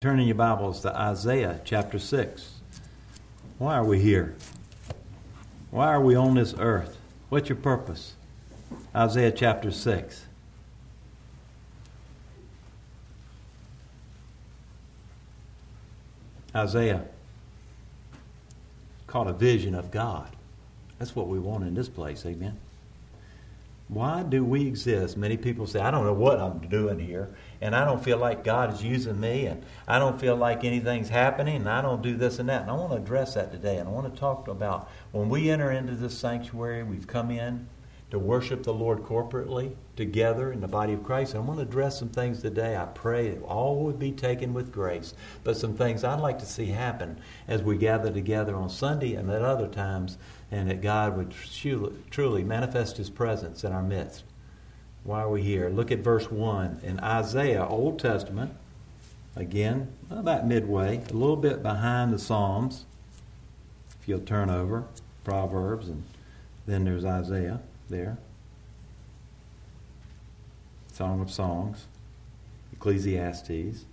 Turn in your Bibles to Isaiah chapter 6. Why are we here? Why are we on this earth? What's your purpose? Isaiah chapter 6. Isaiah caught a vision of God. That's what we want in this place, amen. Why do we exist? Many people say, I don't know what I'm doing here and I don't feel like God is using me, and I don't feel like anything's happening, and I don't do this and that. And I want to address that today, and I want to talk about when we enter into this sanctuary, we've come in to worship the Lord corporately together in the body of Christ. I want to address some things today. I pray that all would be taken with grace, but some things I'd like to see happen as we gather together on Sunday and at other times, and that God would truly manifest His presence in our midst. Why are we here? Look at verse 1 in Isaiah, Old Testament. Again, about midway, a little bit behind the Psalms. If you'll turn over, Proverbs, and then there's Isaiah there. Song of Songs, Ecclesiastes.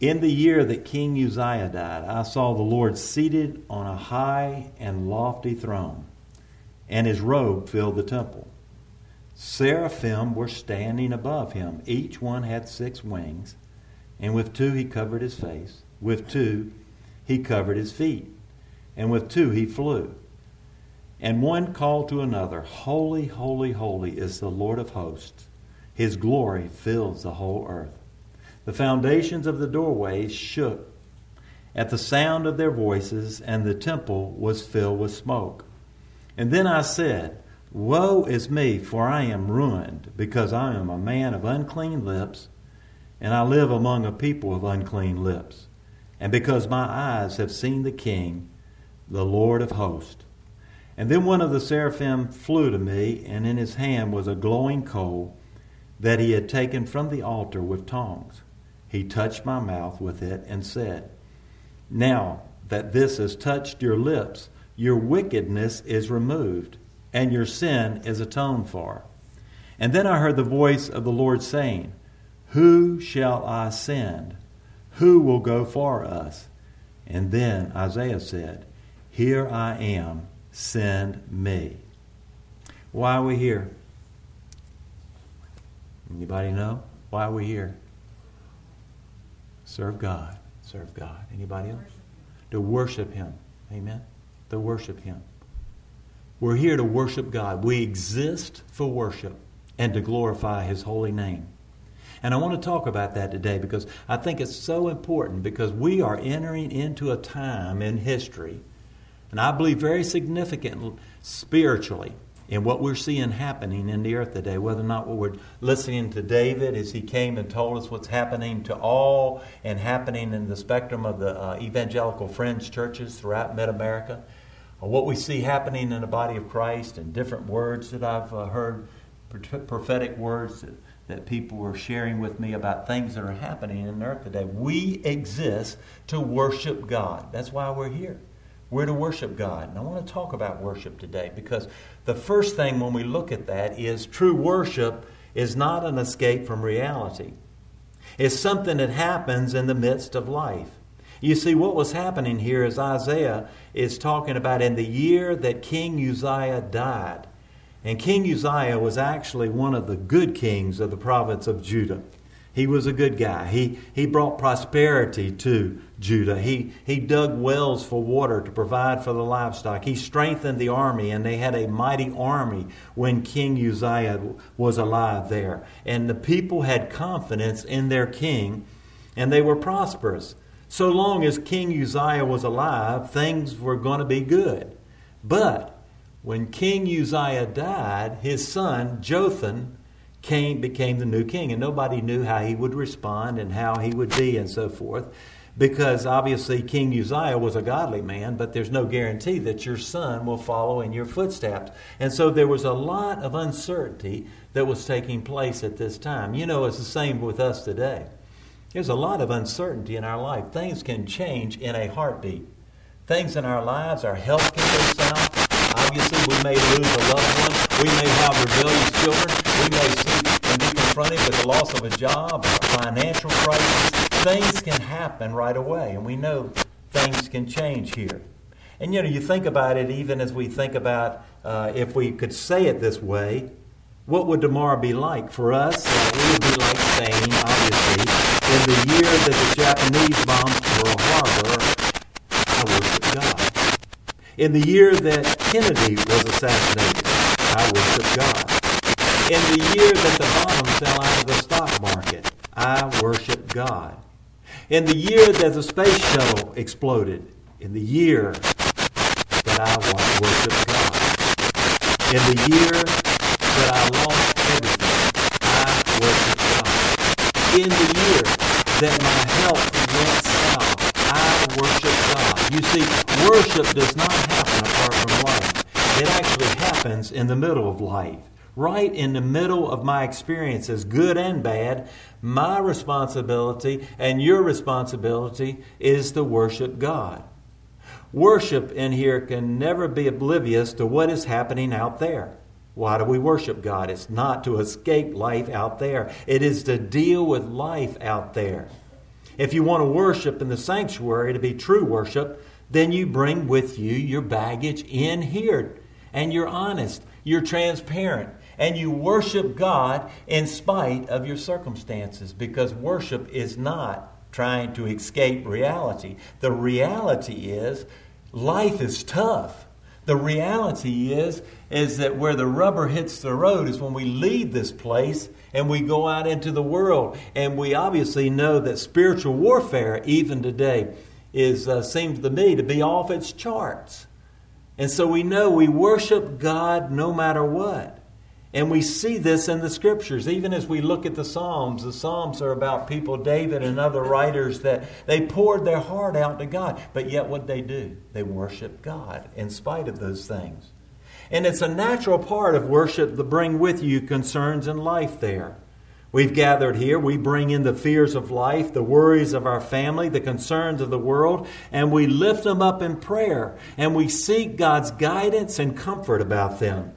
In the year that King Uzziah died, I saw the Lord seated on a high and lofty throne and his robe filled the temple. Seraphim were standing above him. Each one had six wings, and with two he covered his face, with two he covered his feet, and with two he flew. And one called to another, Holy, holy, holy is the Lord of hosts. His glory fills the whole earth. The foundations of the doorways shook at the sound of their voices, and the temple was filled with smoke. And then I said, Woe is me, for I am ruined, because I am a man of unclean lips, and I live among a people of unclean lips, and because my eyes have seen the King, the Lord of hosts. And then one of the seraphim flew to me, and in his hand was a glowing coal that he had taken from the altar with tongs. He touched my mouth with it and said, Now that this has touched your lips, your wickedness is removed, and your sin is atoned for. And then I heard the voice of the Lord saying, Who shall I send? Who will go for us? And then Isaiah said, Here I am, send me. Why are we here? Anybody know? Why are we here? Serve God. Serve God. Anybody else? To worship Him. Amen to worship Him. We're here to worship God. We exist for worship and to glorify His holy name. And I want to talk about that today because I think it's so important because we are entering into a time in history, and I believe very significant spiritually in what we're seeing happening in the earth today, whether or not we're listening to David as he came and told us what's happening to all and happening in the spectrum of the uh, evangelical fringe churches throughout mid America what we see happening in the body of Christ and different words that I've uh, heard, prophetic words that, that people are sharing with me about things that are happening in the earth today. We exist to worship God. That's why we're here. We're to worship God. And I want to talk about worship today because the first thing when we look at that is true worship is not an escape from reality. It's something that happens in the midst of life. You see, what was happening here is Isaiah is talking about in the year that King Uzziah died. And King Uzziah was actually one of the good kings of the province of Judah. He was a good guy. He, he brought prosperity to Judah. He, he dug wells for water to provide for the livestock. He strengthened the army, and they had a mighty army when King Uzziah was alive there. And the people had confidence in their king, and they were prosperous. So long as King Uzziah was alive, things were going to be good. But when King Uzziah died, his son Jotham came, became the new king, and nobody knew how he would respond and how he would be and so forth. Because obviously King Uzziah was a godly man, but there's no guarantee that your son will follow in your footsteps. And so there was a lot of uncertainty that was taking place at this time. You know, it's the same with us today. There's a lot of uncertainty in our life. Things can change in a heartbeat. Things in our lives, our health can go south. Obviously, we may lose a loved one. We may have rebellious children. We may see and be confronted with the loss of a job, a financial crisis, things can happen right away. And we know things can change here. And you know, you think about it even as we think about uh, if we could say it this way, what would tomorrow be like? For us, it would be like saying, obviously, in the year that the Japanese bombed Pearl Harbor, I worship God. In the year that Kennedy was assassinated, I worship God. In the year that the bottom fell out of the stock market, I worship God. In the year that the space shuttle exploded, in the year that I worship God. In the year that I lost everything, I worship God. In the year that my health went south, I worship God. You see, worship does not happen apart from life. It actually happens in the middle of life right in the middle of my experiences, good and bad, my responsibility and your responsibility is to worship God. Worship in here can never be oblivious to what is happening out there. Why do we worship God? It's not to escape life out there, it is to deal with life out there. If you want to worship in the sanctuary to be true worship, then you bring with you your baggage in here and you're honest, you're transparent, and you worship God in spite of your circumstances because worship is not trying to escape reality. The reality is life is tough. The reality is is that where the rubber hits the road is when we leave this place and we go out into the world and we obviously know that spiritual warfare even today is uh, seems to me to be off its charts. And so we know we worship God no matter what. And we see this in the scriptures. Even as we look at the Psalms, the Psalms are about people, David and other writers, that they poured their heart out to God. But yet, what they do? They worship God in spite of those things. And it's a natural part of worship to bring with you concerns in life there. We've gathered here, we bring in the fears of life, the worries of our family, the concerns of the world, and we lift them up in prayer, and we seek God's guidance and comfort about them.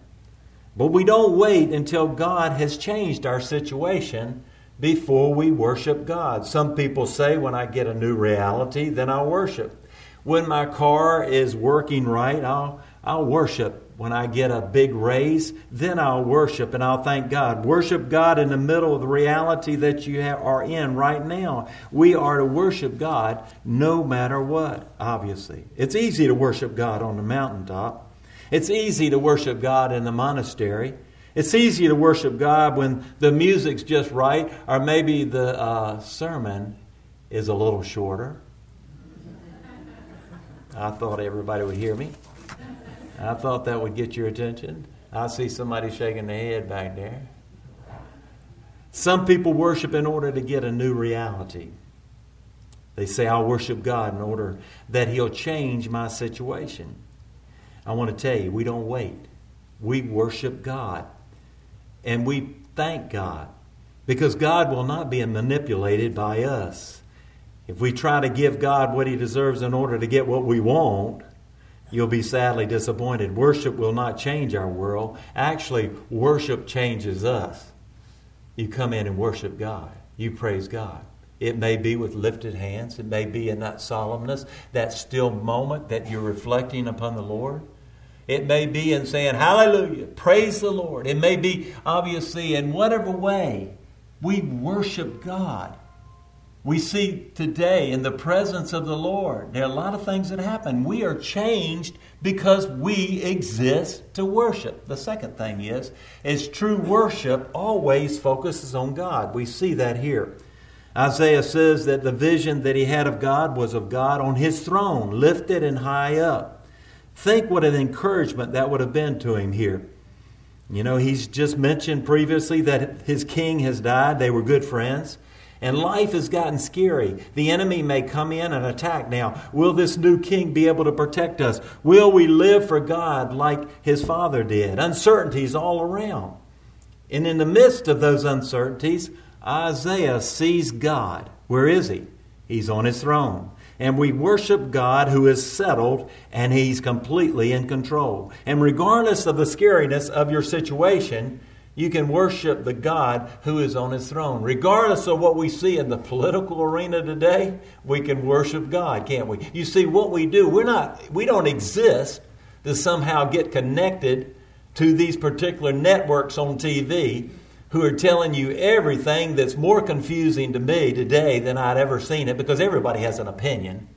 But we don't wait until God has changed our situation before we worship God. Some people say, when I get a new reality, then I'll worship. When my car is working right, I'll, I'll worship. When I get a big raise, then I'll worship and I'll thank God. Worship God in the middle of the reality that you are in right now. We are to worship God no matter what, obviously. It's easy to worship God on the mountaintop. It's easy to worship God in the monastery. It's easy to worship God when the music's just right, or maybe the uh, sermon is a little shorter. I thought everybody would hear me. I thought that would get your attention. I see somebody shaking their head back there. Some people worship in order to get a new reality. They say, I'll worship God in order that He'll change my situation. I want to tell you, we don't wait. We worship God. And we thank God because God will not be manipulated by us. If we try to give God what He deserves in order to get what we want, you'll be sadly disappointed. Worship will not change our world. Actually, worship changes us. You come in and worship God, you praise God. It may be with lifted hands, it may be in that solemnness, that still moment that you're reflecting upon the Lord. It may be in saying, Hallelujah, praise the Lord. It may be, obviously, in whatever way we worship God. We see today in the presence of the Lord, there are a lot of things that happen. We are changed because we exist to worship. The second thing is, is true worship always focuses on God. We see that here. Isaiah says that the vision that he had of God was of God on his throne, lifted and high up. Think what an encouragement that would have been to him here. You know, he's just mentioned previously that his king has died. They were good friends. And life has gotten scary. The enemy may come in and attack now. Will this new king be able to protect us? Will we live for God like his father did? Uncertainties all around. And in the midst of those uncertainties, Isaiah sees God. Where is he? He's on his throne and we worship God who is settled and He's completely in control. And regardless of the scariness of your situation, You can worship the God who is on his throne. Regardless of what we see in the political arena today, we can worship God, can't we? You see, what we do, we're not, we don't exist to somehow get connected to these particular networks on TV who are telling you everything that's more confusing to me today than I'd ever seen it because everybody has an opinion.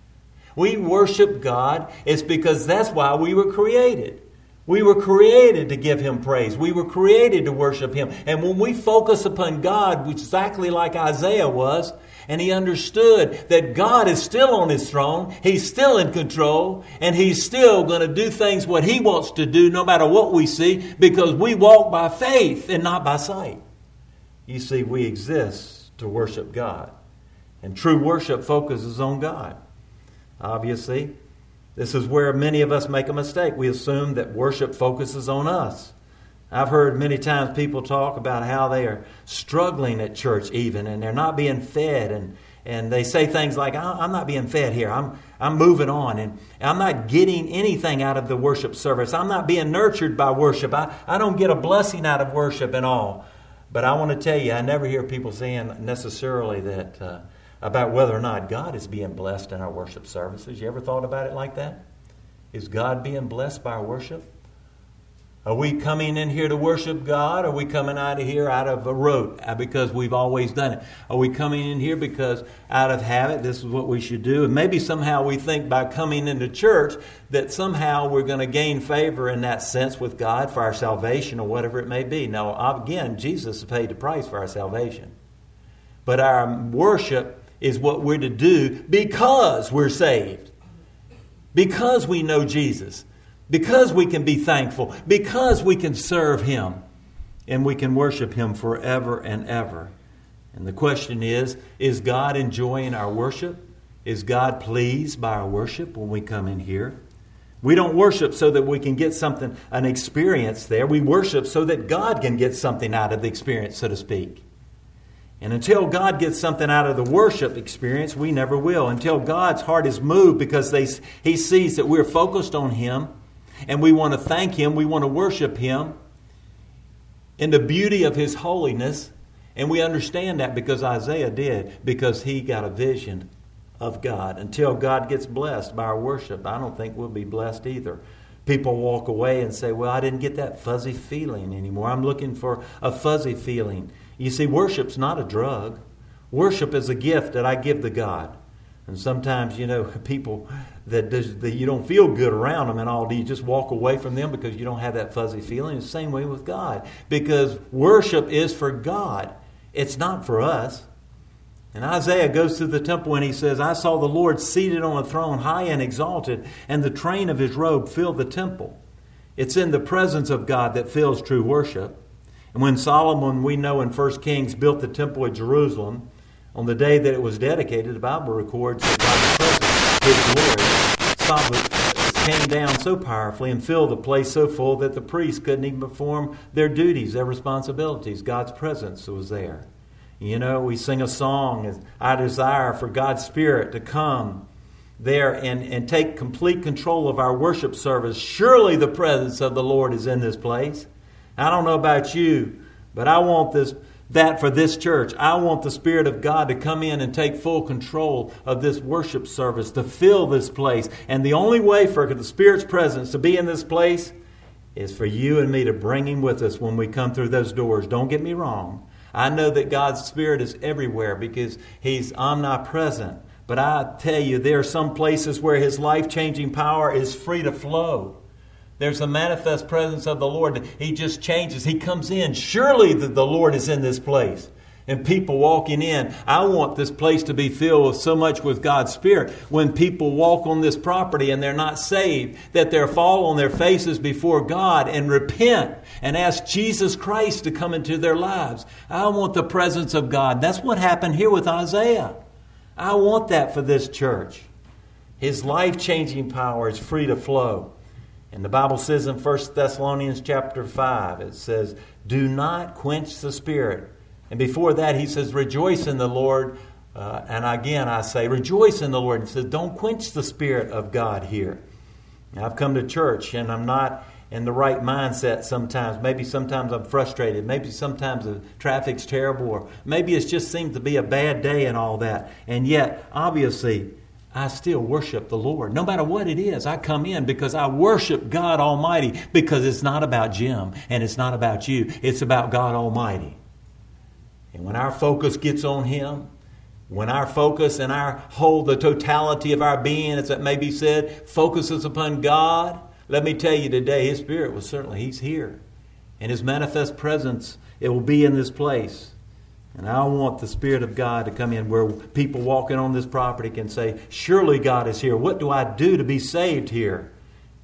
We worship God, it's because that's why we were created. We were created to give Him praise. We were created to worship Him. And when we focus upon God, exactly like Isaiah was, and he understood that God is still on his throne, he's still in control, and he's still going to do things what he wants to do no matter what we see because we walk by faith and not by sight. You see, we exist to worship God. And true worship focuses on God. Obviously, this is where many of us make a mistake. We assume that worship focuses on us. I've heard many times people talk about how they are struggling at church, even, and they're not being fed, and, and they say things like, I'm not being fed here. I'm, I'm moving on, and I'm not getting anything out of the worship service. I'm not being nurtured by worship. I, I don't get a blessing out of worship and all. But I want to tell you, I never hear people saying necessarily that uh, about whether or not God is being blessed in our worship services. You ever thought about it like that? Is God being blessed by our worship? Are we coming in here to worship God? Are we coming out of here out of a rote uh, because we've always done it? Are we coming in here because out of habit, this is what we should do? And maybe somehow we think by coming into church that somehow we're going to gain favor in that sense with God for our salvation or whatever it may be. Now, again, Jesus paid the price for our salvation. But our worship is what we're to do because we're saved, because we know Jesus because we can be thankful, because we can serve Him, and we can worship Him forever and ever. And the question is is God enjoying our worship? Is God pleased by our worship when we come in here? We don't worship so that we can get something, an experience there. We worship so that God can get something out of the experience, so to speak. And until God gets something out of the worship experience, we never will. Until God's heart is moved because they, He sees that we're focused on Him and we want to thank Him, we want to worship Him in the beauty of His holiness. And we understand that because Isaiah did, because he got a vision of God. Until God gets blessed by our worship, I don't think we'll be blessed either. People walk away and say, Well, I didn't get that fuzzy feeling anymore. I'm looking for a fuzzy feeling. You see, worship's not a drug, worship is a gift that I give to God. And sometimes, you know, people that, does, that you don't feel good around them and all, do you just walk away from them because you don't have that fuzzy feeling? The same way with God. Because worship is for God, it's not for us. And Isaiah goes to the temple and he says, I saw the Lord seated on a throne, high and exalted, and the train of his robe filled the temple. It's in the presence of God that fills true worship. And when Solomon, we know in 1 Kings, built the temple at Jerusalem, on the day that it was dedicated, the Bible records that God's presence, His glory, came down so powerfully and filled the place so full that the priests couldn't even perform their duties, their responsibilities. God's presence was there. You know, we sing a song, I desire for God's Spirit to come there and, and take complete control of our worship service. Surely the presence of the Lord is in this place. I don't know about you, but I want this that for this church. I want the Spirit of God to come in and take full control of this worship service, to fill this place. And the only way for the Spirit's presence to be in this place is for you and me to bring Him with us when we come through those doors. Don't get me wrong. I know that God's Spirit is everywhere because He's omnipresent. But I tell you, there are some places where His life changing power is free to flow. There's a manifest presence of the Lord. He just changes. He comes in. Surely the, the Lord is in this place. And people walking in, I want this place to be filled so much with God's Spirit. When people walk on this property and they're not saved, that they'll fall on their faces before God and repent and ask Jesus Christ to come into their lives. I want the presence of God. That's what happened here with Isaiah. I want that for this church. His life changing power is free to flow. And the Bible says in 1 Thessalonians chapter 5, it says, Do not quench the spirit. And before that, he says, Rejoice in the Lord. Uh, and again, I say, Rejoice in the Lord. He says, Don't quench the spirit of God here. Now, I've come to church and I'm not in the right mindset sometimes. Maybe sometimes I'm frustrated. Maybe sometimes the traffic's terrible, or maybe it just seems to be a bad day and all that. And yet, obviously, I still worship the Lord. No matter what it is, I come in because I worship God Almighty because it's not about Jim and it's not about you. It's about God Almighty. And when our focus gets on Him, when our focus and our whole, the totality of our being, as it may be said, focuses upon God, let me tell you today, His Spirit was certainly, He's here. And His manifest presence, it will be in this place. And I want the Spirit of God to come in where people walking on this property can say, Surely God is here. What do I do to be saved here?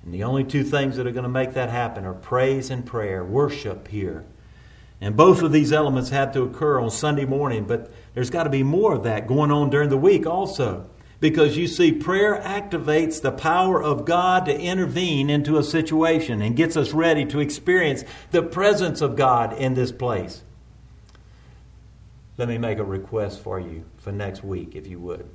And the only two things that are going to make that happen are praise and prayer, worship here. And both of these elements have to occur on Sunday morning, but there's got to be more of that going on during the week also. Because you see, prayer activates the power of God to intervene into a situation and gets us ready to experience the presence of God in this place. Let me make a request for you for next week, if you would.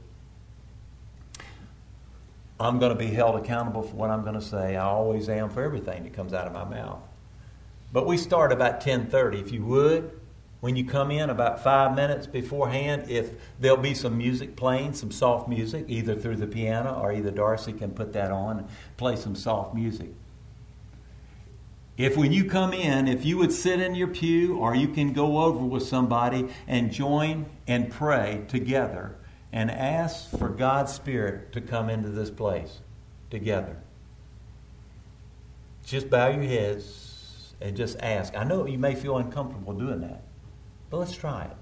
I'm going to be held accountable for what I'm going to say. I always am for everything that comes out of my mouth. But we start about 10:30. If you would, when you come in about five minutes beforehand, if there'll be some music playing, some soft music, either through the piano or either Darcy can put that on and play some soft music. If when you come in, if you would sit in your pew or you can go over with somebody and join and pray together and ask for God's Spirit to come into this place together. Just bow your heads and just ask. I know you may feel uncomfortable doing that, but let's try it.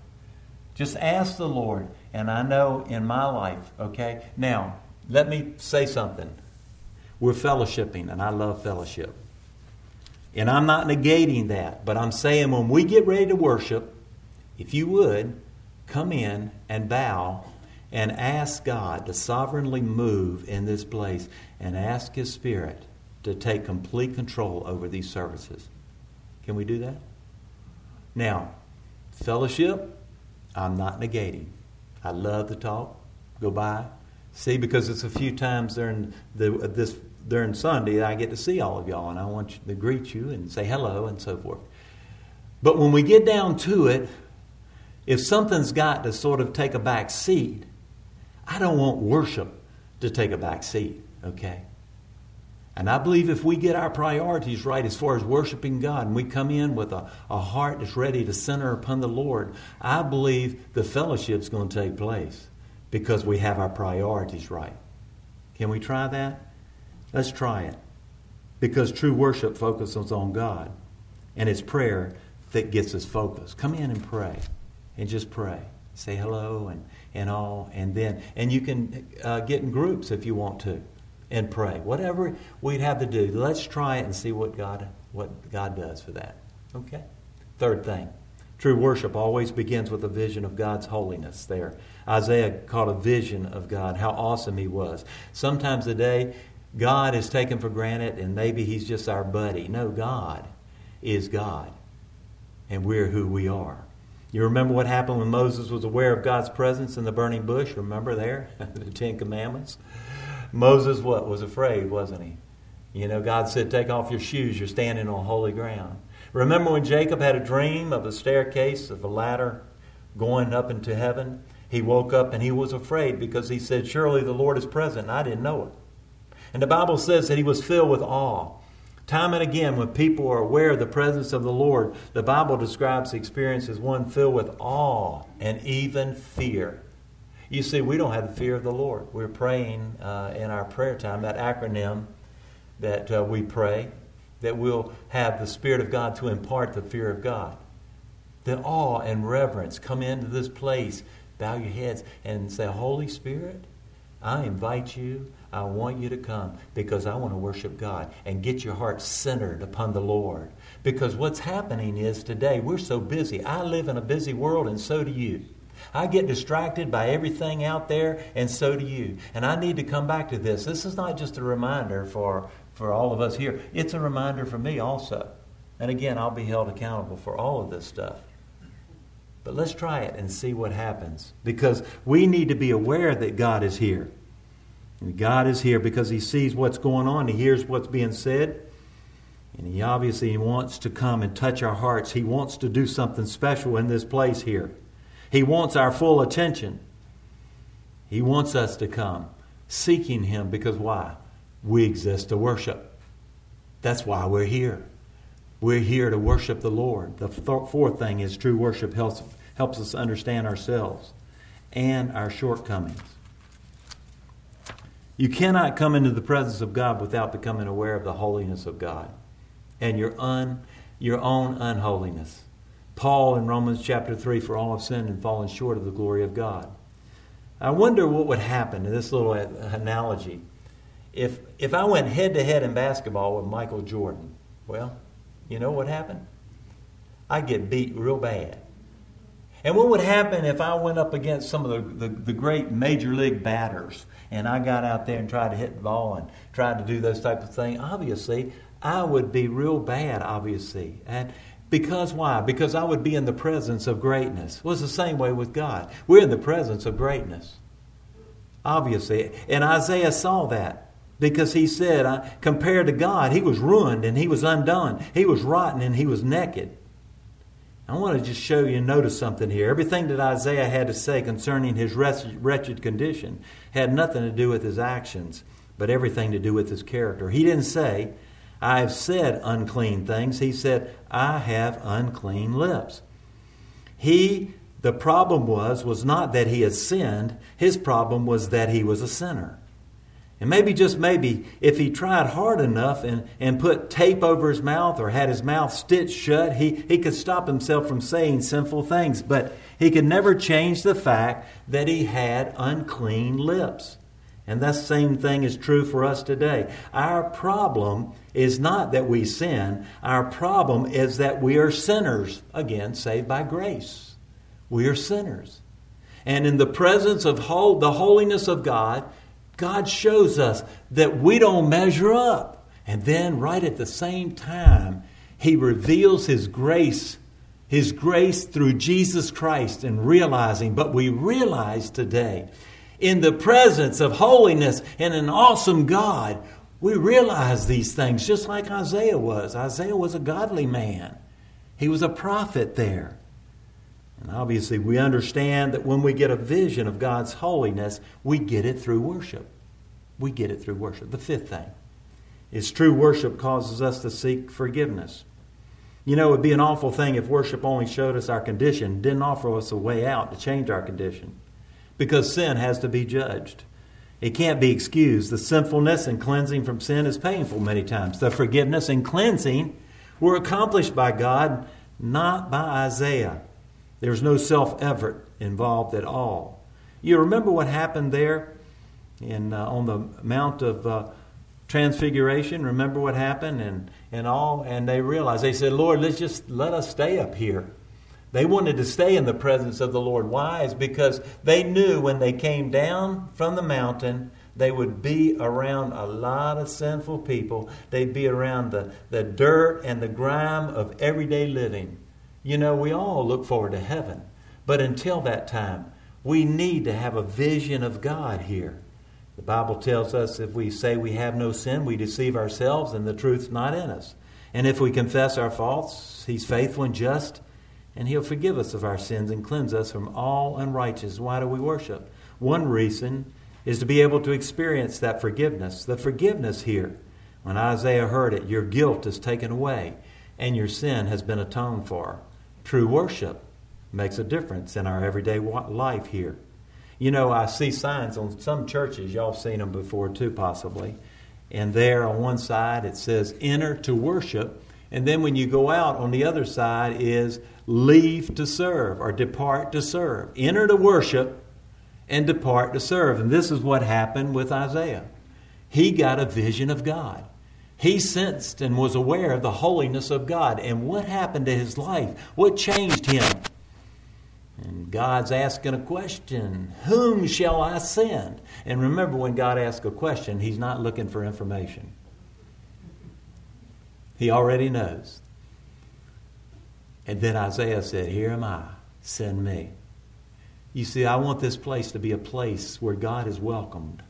Just ask the Lord, and I know in my life, okay? Now, let me say something. We're fellowshipping, and I love fellowship. And I'm not negating that, but I'm saying when we get ready to worship, if you would, come in and bow and ask God to sovereignly move in this place and ask His Spirit to take complete control over these services. Can we do that? Now, fellowship, I'm not negating. I love to talk, go by. See, because it's a few times during the, this during Sunday, I get to see all of y'all, and I want to greet you and say hello and so forth. But when we get down to it, if something's got to sort of take a back seat, I don't want worship to take a back seat, okay? And I believe if we get our priorities right as far as worshiping God and we come in with a, a heart that's ready to center upon the Lord, I believe the fellowship's going to take place because we have our priorities right. Can we try that? Let's try it. Because true worship focuses on God. And it's prayer that gets us focused. Come in and pray. And just pray. Say hello and, and all. And then, and you can uh, get in groups if you want to and pray. Whatever we'd have to do, let's try it and see what God, what God does for that. Okay? Third thing. True worship always begins with a vision of God's holiness there. Isaiah caught a vision of God, how awesome he was. Sometimes today God is taken for granted and maybe He's just our buddy. No, God is God, and we're who we are. You remember what happened when Moses was aware of God's presence in the burning bush? Remember there? the Ten Commandments? Moses what? Was afraid, wasn't he? You know, God said, Take off your shoes, you're standing on holy ground. Remember when Jacob had a dream of a staircase, of a ladder going up into heaven? He woke up and he was afraid because he said, Surely the Lord is present. I didn't know it. And the Bible says that he was filled with awe. Time and again, when people are aware of the presence of the Lord, the Bible describes the experience as one filled with awe and even fear. You see, we don't have the fear of the Lord. We're praying uh, in our prayer time, that acronym that uh, we pray, that we'll have the Spirit of God to impart the fear of God. The awe and reverence come into this place, bow your heads, and say, Holy Spirit, I invite you I want you to come because I want to worship God and get your heart centered upon the Lord. Because what's happening is today we're so busy. I live in a busy world, and so do you. I get distracted by everything out there, and so do you. And I need to come back to this. This is not just a reminder for, for all of us here, it's a reminder for me also. And again, I'll be held accountable for all of this stuff. But let's try it and see what happens. Because we need to be aware that God is here. And God is here because He sees what's going on, He hears what's being said. And he obviously wants to come and touch our hearts. He wants to do something special in this place here. He wants our full attention. He wants us to come seeking him because why? We exist to worship. That's why we're here. We're here to worship the Lord. The fourth thing is true worship helps, helps us understand ourselves and our shortcomings. You cannot come into the presence of God without becoming aware of the holiness of God and your, un, your own unholiness. Paul in Romans chapter 3 for all have sinned and fallen short of the glory of God. I wonder what would happen in this little analogy if, if I went head to head in basketball with Michael Jordan. Well, you know what happened? I'd get beat real bad. And what would happen if I went up against some of the, the, the, great major league batters and I got out there and tried to hit the ball and tried to do those type of things? Obviously, I would be real bad, obviously. And because why? Because I would be in the presence of greatness. Well, it's the same way with God. We're in the presence of greatness. Obviously. And Isaiah saw that because he said, uh, compared to God, he was ruined and he was undone. He was rotten and he was naked. I want to just show you and notice something here. Everything that Isaiah had to say concerning his wretched condition had nothing to do with his actions, but everything to do with his character. He didn't say, I have said unclean things. He said, I have unclean lips. He, the problem was, was not that he had sinned. His problem was that he was a sinner. And maybe, just maybe, if he tried hard enough and, and put tape over his mouth or had his mouth stitched shut, he, he could stop himself from saying sinful things. But he could never change the fact that he had unclean lips. And that same thing is true for us today. Our problem is not that we sin, our problem is that we are sinners. Again, saved by grace. We are sinners. And in the presence of whole, the holiness of God, God shows us that we don't measure up. And then, right at the same time, He reveals His grace, His grace through Jesus Christ, and realizing, but we realize today, in the presence of holiness and an awesome God, we realize these things just like Isaiah was. Isaiah was a godly man, he was a prophet there. And obviously, we understand that when we get a vision of God's holiness, we get it through worship. We get it through worship. The fifth thing is true worship causes us to seek forgiveness. You know, it would be an awful thing if worship only showed us our condition, didn't offer us a way out to change our condition, because sin has to be judged. It can't be excused. The sinfulness and cleansing from sin is painful many times. The forgiveness and cleansing were accomplished by God, not by Isaiah. There's no self effort involved at all. You remember what happened there in, uh, on the Mount of uh, Transfiguration? Remember what happened? And, and all, and they realized, they said, Lord, let's just let us stay up here. They wanted to stay in the presence of the Lord. Why? Is because they knew when they came down from the mountain, they would be around a lot of sinful people. They'd be around the, the dirt and the grime of everyday living. You know, we all look forward to heaven. But until that time, we need to have a vision of God here. The Bible tells us if we say we have no sin, we deceive ourselves and the truth's not in us. And if we confess our faults, He's faithful and just, and He'll forgive us of our sins and cleanse us from all unrighteousness. Why do we worship? One reason is to be able to experience that forgiveness. The forgiveness here, when Isaiah heard it, your guilt is taken away and your sin has been atoned for. True worship makes a difference in our everyday life here. You know, I see signs on some churches, y'all have seen them before too, possibly. And there on one side it says, enter to worship. And then when you go out on the other side is leave to serve or depart to serve. Enter to worship and depart to serve. And this is what happened with Isaiah. He got a vision of God. He sensed and was aware of the holiness of God. And what happened to his life? What changed him? And God's asking a question Whom shall I send? And remember, when God asks a question, He's not looking for information, He already knows. And then Isaiah said, Here am I, send me. You see, I want this place to be a place where God is welcomed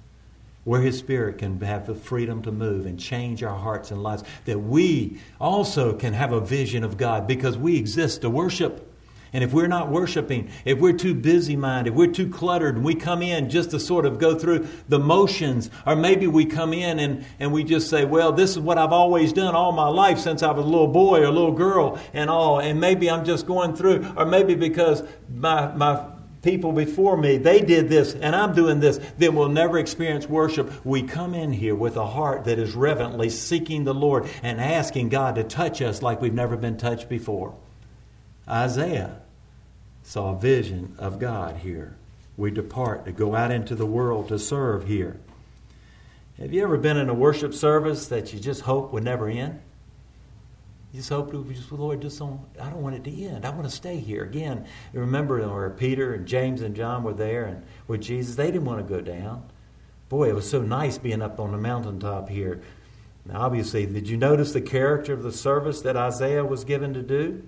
where His Spirit can have the freedom to move and change our hearts and lives, that we also can have a vision of God because we exist to worship. And if we're not worshiping, if we're too busy minded, if we're too cluttered, and we come in just to sort of go through the motions, or maybe we come in and, and we just say, Well, this is what I've always done all my life since I was a little boy or a little girl and all, and maybe I'm just going through, or maybe because my, my people before me, they did this and I'm doing this, then we'll never experience worship. We come in here with a heart that is reverently seeking the Lord and asking God to touch us like we've never been touched before. Isaiah saw a vision of God here. We depart to go out into the world to serve here. Have you ever been in a worship service that you just hope would never end? Just hope, just, Lord, just don't, I don't want it to end. I want to stay here. Again, remember where Peter and James and John were there and with Jesus, they didn't want to go down. Boy, it was so nice being up on the mountaintop here. Now, obviously, did you notice the character of the service that Isaiah was given to do?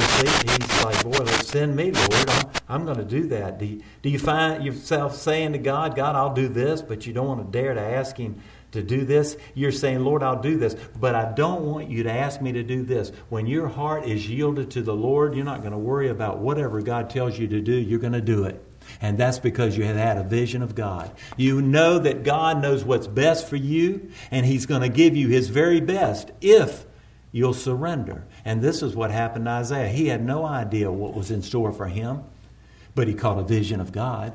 He's like, boy, send me, Lord. I'm, I'm going to do that. Do you, do you find yourself saying to God, God, I'll do this, but you don't want to dare to ask Him to do this, you're saying, Lord, I'll do this, but I don't want you to ask me to do this. When your heart is yielded to the Lord, you're not going to worry about whatever God tells you to do, you're going to do it. And that's because you have had a vision of God. You know that God knows what's best for you, and He's going to give you His very best if you'll surrender. And this is what happened to Isaiah. He had no idea what was in store for him, but he caught a vision of God.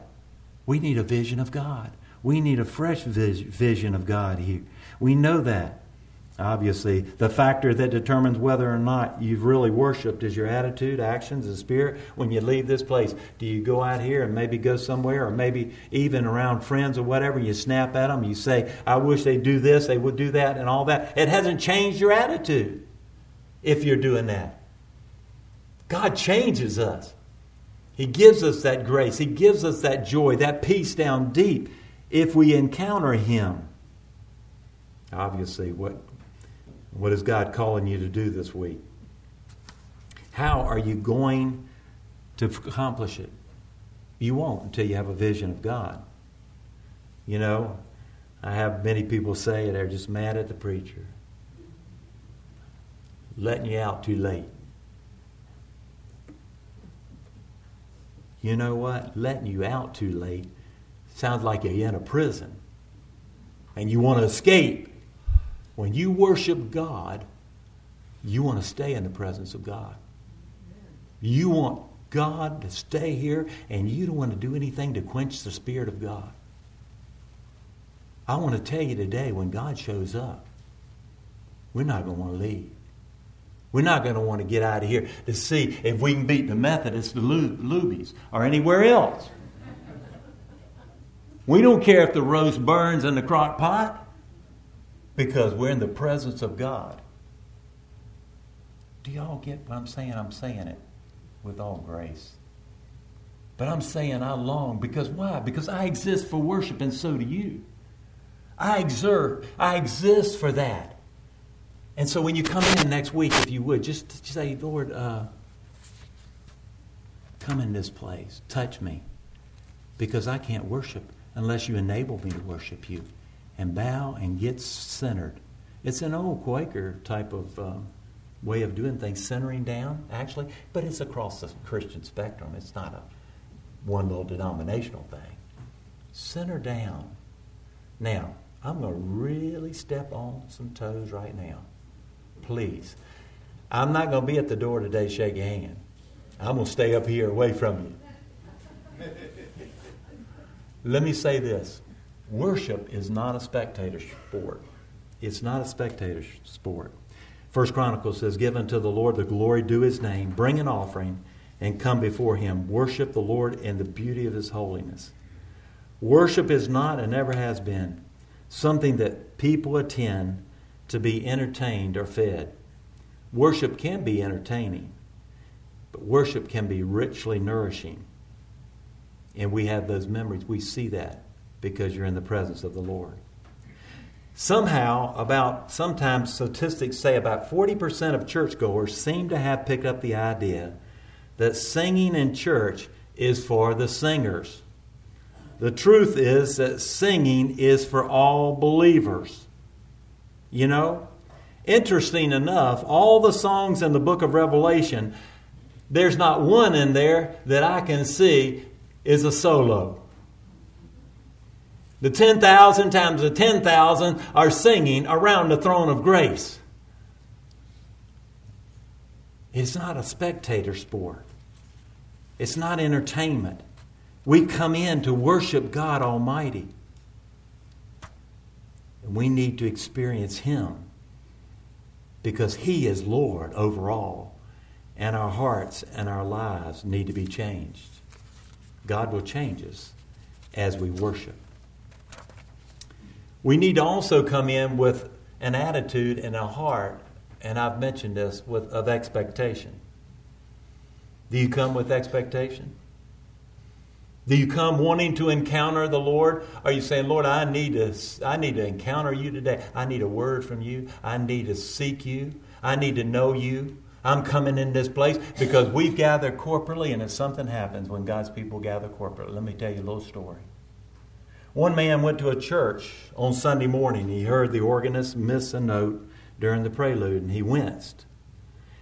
We need a vision of God. We need a fresh vision of God here. We know that. Obviously, the factor that determines whether or not you've really worshiped is your attitude, actions, and spirit when you leave this place. Do you go out here and maybe go somewhere, or maybe even around friends or whatever, you snap at them, you say, I wish they'd do this, they would do that, and all that? It hasn't changed your attitude if you're doing that. God changes us. He gives us that grace, He gives us that joy, that peace down deep if we encounter Him. Obviously, what, what is God calling you to do this week? How are you going to accomplish it? You won't until you have a vision of God. You know, I have many people say they're just mad at the preacher, letting you out too late. You know what? Letting you out too late sounds like you're in a prison and you want to escape. When you worship God, you want to stay in the presence of God. You want God to stay here, and you don't want to do anything to quench the Spirit of God. I want to tell you today when God shows up, we're not going to want to leave. We're not going to want to get out of here to see if we can beat the Methodists, the Luby's, or anywhere else. We don't care if the roast burns in the crock pot because we're in the presence of God. Do y'all get what I'm saying? I'm saying it with all grace. But I'm saying I long because why? Because I exist for worship and so do you. I exert, I exist for that. And so when you come in next week, if you would, just, say, Lord, uh, come in this place, touch me, because I can't worship unless you enable me to worship you and bow and get centered. It's an old Quaker type of um, way of doing things, centering down, actually, but it's across the Christian spectrum. It's not a one little denominational thing. Center down. Now, I'm going to really step on some toes right now. Please. I'm not going to be at the door today shake your hand. I'm going to stay up here away from you. Let me say this worship is not a spectator sport. It's not a spectator sport. First Chronicles says, Give unto the Lord the glory due his name, bring an offering, and come before him. Worship the Lord in the beauty of his holiness. Worship is not and never has been something that people attend to be entertained or fed. Worship can be entertaining, but worship can be richly nourishing. And we have those memories. We see that because you're in the presence of the Lord. Somehow, about sometimes statistics say about 40% of churchgoers seem to have picked up the idea that singing in church is for the singers. The truth is that singing is for all believers. You know? Interesting enough, all the songs in the book of Revelation, there's not one in there that I can see is a solo. The 10,000 times the 10,000 are singing around the throne of grace. It's not a spectator sport, it's not entertainment. We come in to worship God Almighty. We need to experience Him because He is Lord over all. And our hearts and our lives need to be changed. God will change us as we worship. We need to also come in with an attitude and a heart, and I've mentioned this, with, of expectation. Do you come with expectation? Do you come wanting to encounter the Lord? Are you saying, Lord, I need to, I need to encounter you today. I need a word from you. I need to seek you. I need to know you. I'm coming in this place because we've gathered corporately, and if something happens when God's people gather corporately, let me tell you a little story. One man went to a church on Sunday morning. He heard the organist miss a note during the prelude, and he winced.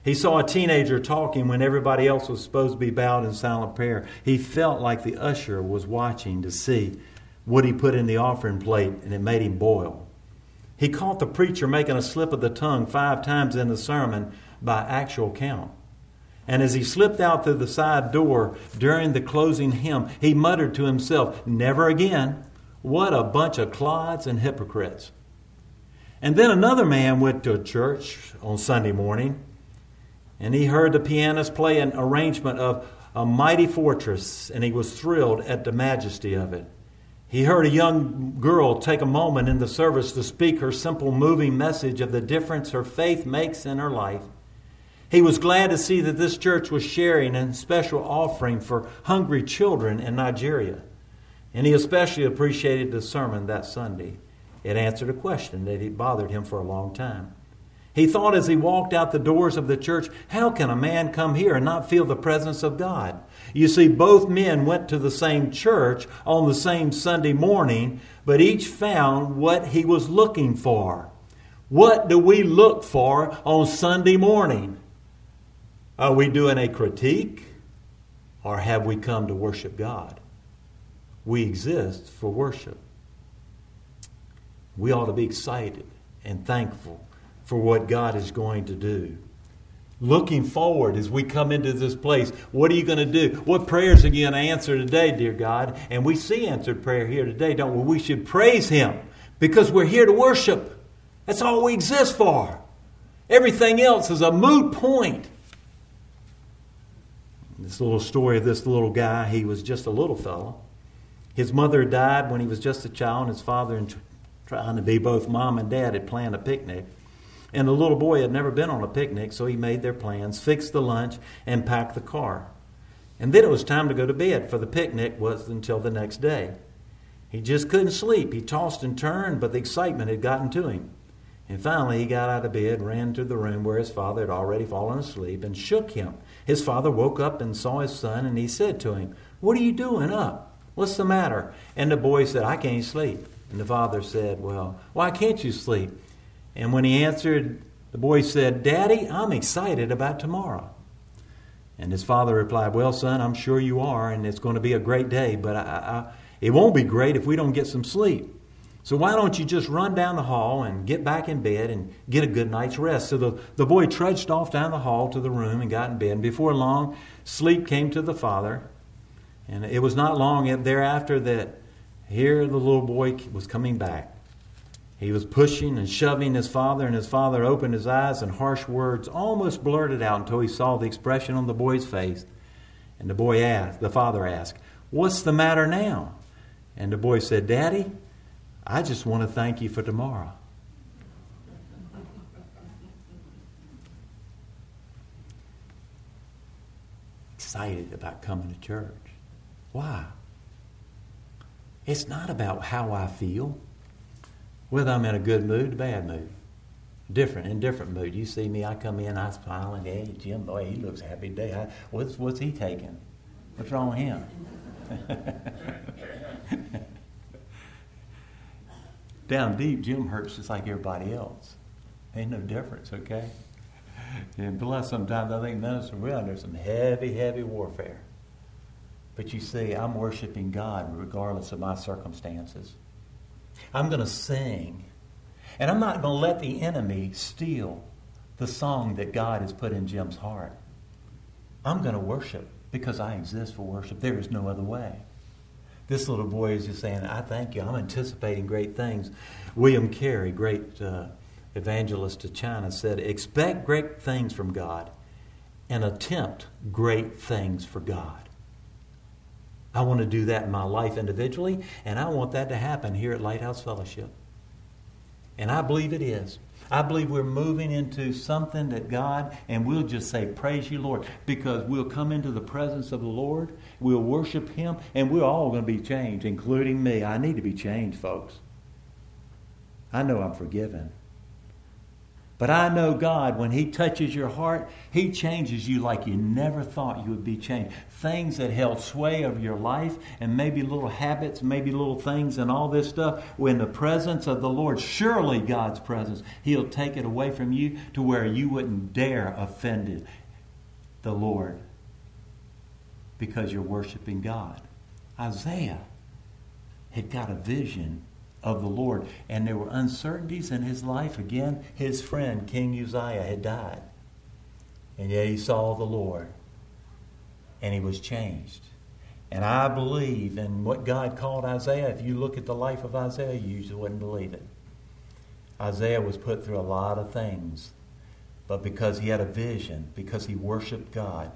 He saw a teenager talking when everybody else was supposed to be bowed in silent prayer. He felt like the usher was watching to see what he put in the offering plate, and it made him boil. He caught the preacher making a slip of the tongue five times in the sermon by actual count. And as he slipped out through the side door during the closing hymn, he muttered to himself, Never again. What a bunch of clods and hypocrites. And then another man went to a church on Sunday morning and he heard the pianist play an arrangement of A Mighty Fortress, and he was thrilled at the majesty of it. He heard a young girl take a moment in the service to speak her simple, moving message of the difference her faith makes in her life. He was glad to see that this church was sharing a special offering for hungry children in Nigeria. And he especially appreciated the sermon that Sunday. It answered a question that had bothered him for a long time. He thought as he walked out the doors of the church, how can a man come here and not feel the presence of God? You see, both men went to the same church on the same Sunday morning, but each found what he was looking for. What do we look for on Sunday morning? Are we doing a critique or have we come to worship God? We exist for worship. We ought to be excited and thankful for what God is going to do. Looking forward as we come into this place, what are you going to do? What prayers are you going to answer today, dear God? And we see answered prayer here today, don't we? We should praise Him because we're here to worship. That's all we exist for. Everything else is a moot point. This little story of this little guy, he was just a little fellow. His mother died when he was just a child, and his father, trying to be both mom and dad, had planned a picnic. And the little boy had never been on a picnic, so he made their plans, fixed the lunch, and packed the car. And then it was time to go to bed, for the picnic was until the next day. He just couldn't sleep. He tossed and turned, but the excitement had gotten to him. And finally, he got out of bed, ran to the room where his father had already fallen asleep, and shook him. His father woke up and saw his son, and he said to him, What are you doing up? What's the matter? And the boy said, I can't sleep. And the father said, Well, why can't you sleep? And when he answered, the boy said, Daddy, I'm excited about tomorrow. And his father replied, Well, son, I'm sure you are, and it's going to be a great day, but I, I, it won't be great if we don't get some sleep. So why don't you just run down the hall and get back in bed and get a good night's rest? So the, the boy trudged off down the hall to the room and got in bed. And before long, sleep came to the father. And it was not long thereafter that here the little boy was coming back. He was pushing and shoving his father, and his father opened his eyes, and harsh words almost blurted out until he saw the expression on the boy's face. And the boy asked, the father asked, What's the matter now? And the boy said, Daddy, I just want to thank you for tomorrow. Excited about coming to church. Why? It's not about how I feel whether I'm in a good mood, bad mood. Different, in different mood. You see me, I come in, I smile, and hey, Jim, boy, he looks happy today. I, what's, what's he taking? What's wrong with him? down deep, Jim hurts just like everybody else. Ain't no difference, okay? And plus, sometimes I think none are real. There's some heavy, heavy warfare. But you see, I'm worshiping God regardless of my circumstances. I'm going to sing. And I'm not going to let the enemy steal the song that God has put in Jim's heart. I'm going to worship because I exist for worship. There is no other way. This little boy is just saying, I thank you. I'm anticipating great things. William Carey, great uh, evangelist to China, said, Expect great things from God and attempt great things for God. I want to do that in my life individually, and I want that to happen here at Lighthouse Fellowship. And I believe it is. I believe we're moving into something that God, and we'll just say, Praise you, Lord, because we'll come into the presence of the Lord, we'll worship Him, and we're all going to be changed, including me. I need to be changed, folks. I know I'm forgiven. But I know God, when He touches your heart, He changes you like you never thought you would be changed. Things that held sway over your life, and maybe little habits, maybe little things, and all this stuff, when the presence of the Lord, surely God's presence, He'll take it away from you to where you wouldn't dare offend the Lord because you're worshiping God. Isaiah had got a vision of the Lord. And there were uncertainties in his life. Again, his friend, King Uzziah, had died. And yet he saw the Lord. And he was changed. And I believe in what God called Isaiah. If you look at the life of Isaiah, you usually wouldn't believe it. Isaiah was put through a lot of things. But because he had a vision, because he worshiped God,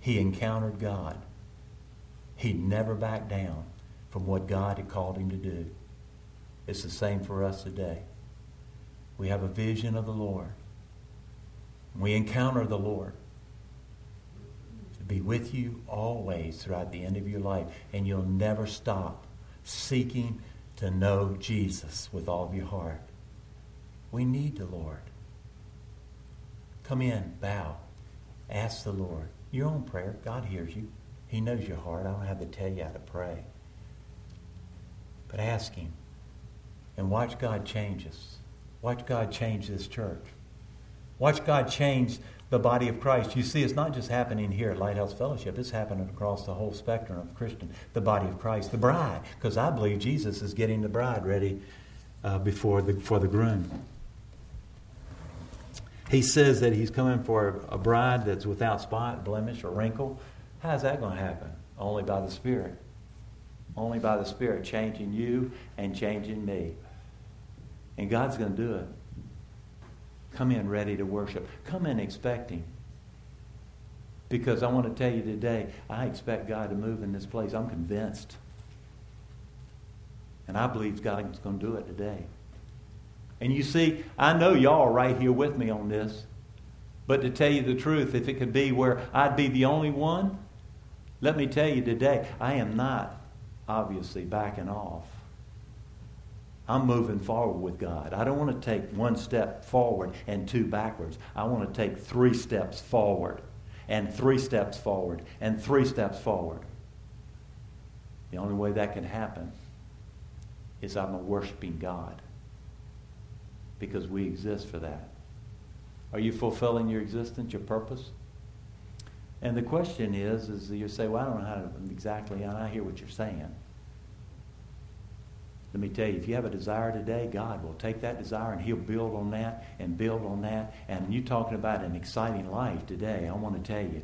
he encountered God, he never backed down from what God had called him to do. It's the same for us today. We have a vision of the Lord. We encounter the Lord to be with you always throughout the end of your life, and you'll never stop seeking to know Jesus with all of your heart. We need the Lord. Come in, bow, ask the Lord. Your own prayer, God hears you. He knows your heart. I don't have to tell you how to pray. But ask Him. And watch God change us. Watch God change this church. Watch God change the body of Christ. You see, it's not just happening here at Lighthouse Fellowship, it's happening across the whole spectrum of Christian, the body of Christ, the bride. Because I believe Jesus is getting the bride ready uh, before, the, for the groom. He says that he's coming for a bride that's without spot, blemish, or wrinkle. How's that going to happen? Only by the Spirit. Only by the Spirit changing you and changing me. And God's going to do it. Come in ready to worship. Come in expecting. Because I want to tell you today, I expect God to move in this place. I'm convinced. And I believe God's going to do it today. And you see, I know y'all are right here with me on this. But to tell you the truth, if it could be where I'd be the only one, let me tell you today, I am not obviously backing off. I'm moving forward with God. I don't want to take one step forward and two backwards. I want to take three steps forward and three steps forward and three steps forward. The only way that can happen is I'm a worshiping God because we exist for that. Are you fulfilling your existence, your purpose? And the question is, is you say, well, I don't know how to exactly, and I hear what you're saying. Let me tell you, if you have a desire today, God will take that desire and He'll build on that and build on that. And you're talking about an exciting life today. I want to tell you,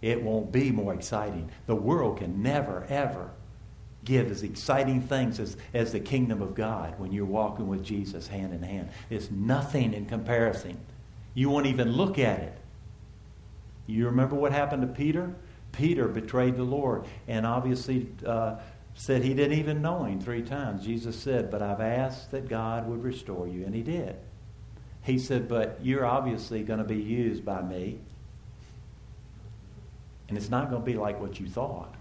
it won't be more exciting. The world can never, ever give as exciting things as, as the kingdom of God when you're walking with Jesus hand in hand. It's nothing in comparison. You won't even look at it. You remember what happened to Peter? Peter betrayed the Lord. And obviously, uh, said he didn't even know him three times. Jesus said, But I've asked that God would restore you, and he did. He said, But you're obviously going to be used by me, and it's not going to be like what you thought.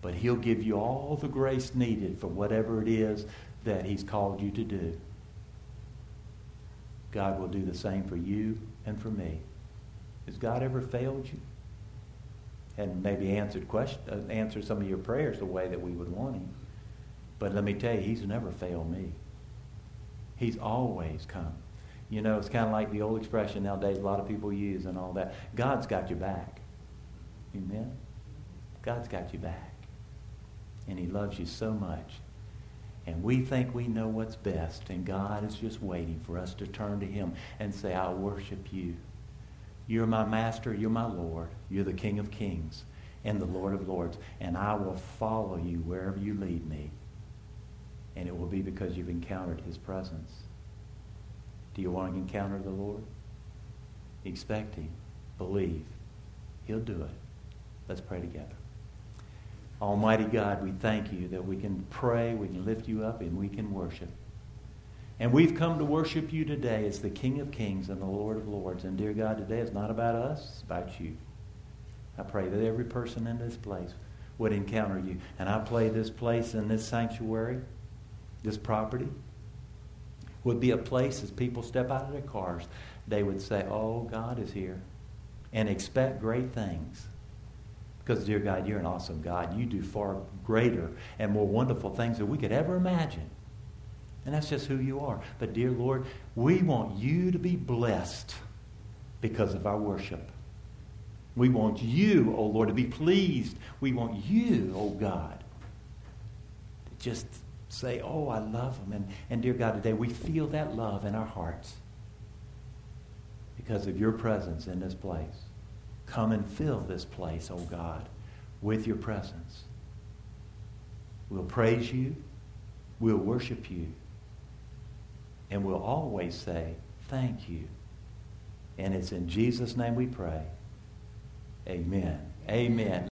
But he'll give you all the grace needed for whatever it is that he's called you to do. God will do the same for you and for me. Has God ever failed you? and maybe answered question, uh, answered some of your prayers the way that we would want him. But let me tell you, he's never failed me. He's always come. You know, it's kind of like the old expression nowadays a lot of people use and all that. God's got your back. Amen? God's got you back. And He loves you so much. And we think we know what's best, and God is just waiting for us to turn to Him and say, I worship you. You're my master, you're my Lord, you're the King of kings and the Lord of lords, and I will follow you wherever you lead me. And it will be because you've encountered His presence. Do you want to encounter the Lord? Expect Him. Believe. He'll do it. Let's pray together. Almighty God, we thank you that we can pray, we can lift you up, and we can worship. And we've come to worship you today as the King of Kings and the Lord of Lords. And dear God, today it's not about us, it's about you. I pray that every person in this place would encounter you. And I pray this place and this sanctuary, this property, would be a place as people step out of their cars, they would say, Oh, God is here. And expect great things. Because, dear God, you're an awesome God. You do far greater and more wonderful things than we could ever imagine. And that's just who you are. But, dear Lord, we want you to be blessed because of our worship. We want you, oh Lord, to be pleased. We want you, oh God, to just say, oh, I love them. And, and dear God, today we feel that love in our hearts because of your presence in this place. Come and fill this place, oh God, with your presence. We'll praise you. We'll worship you. And we'll always say, thank you. And it's in Jesus' name we pray. Amen. Amen.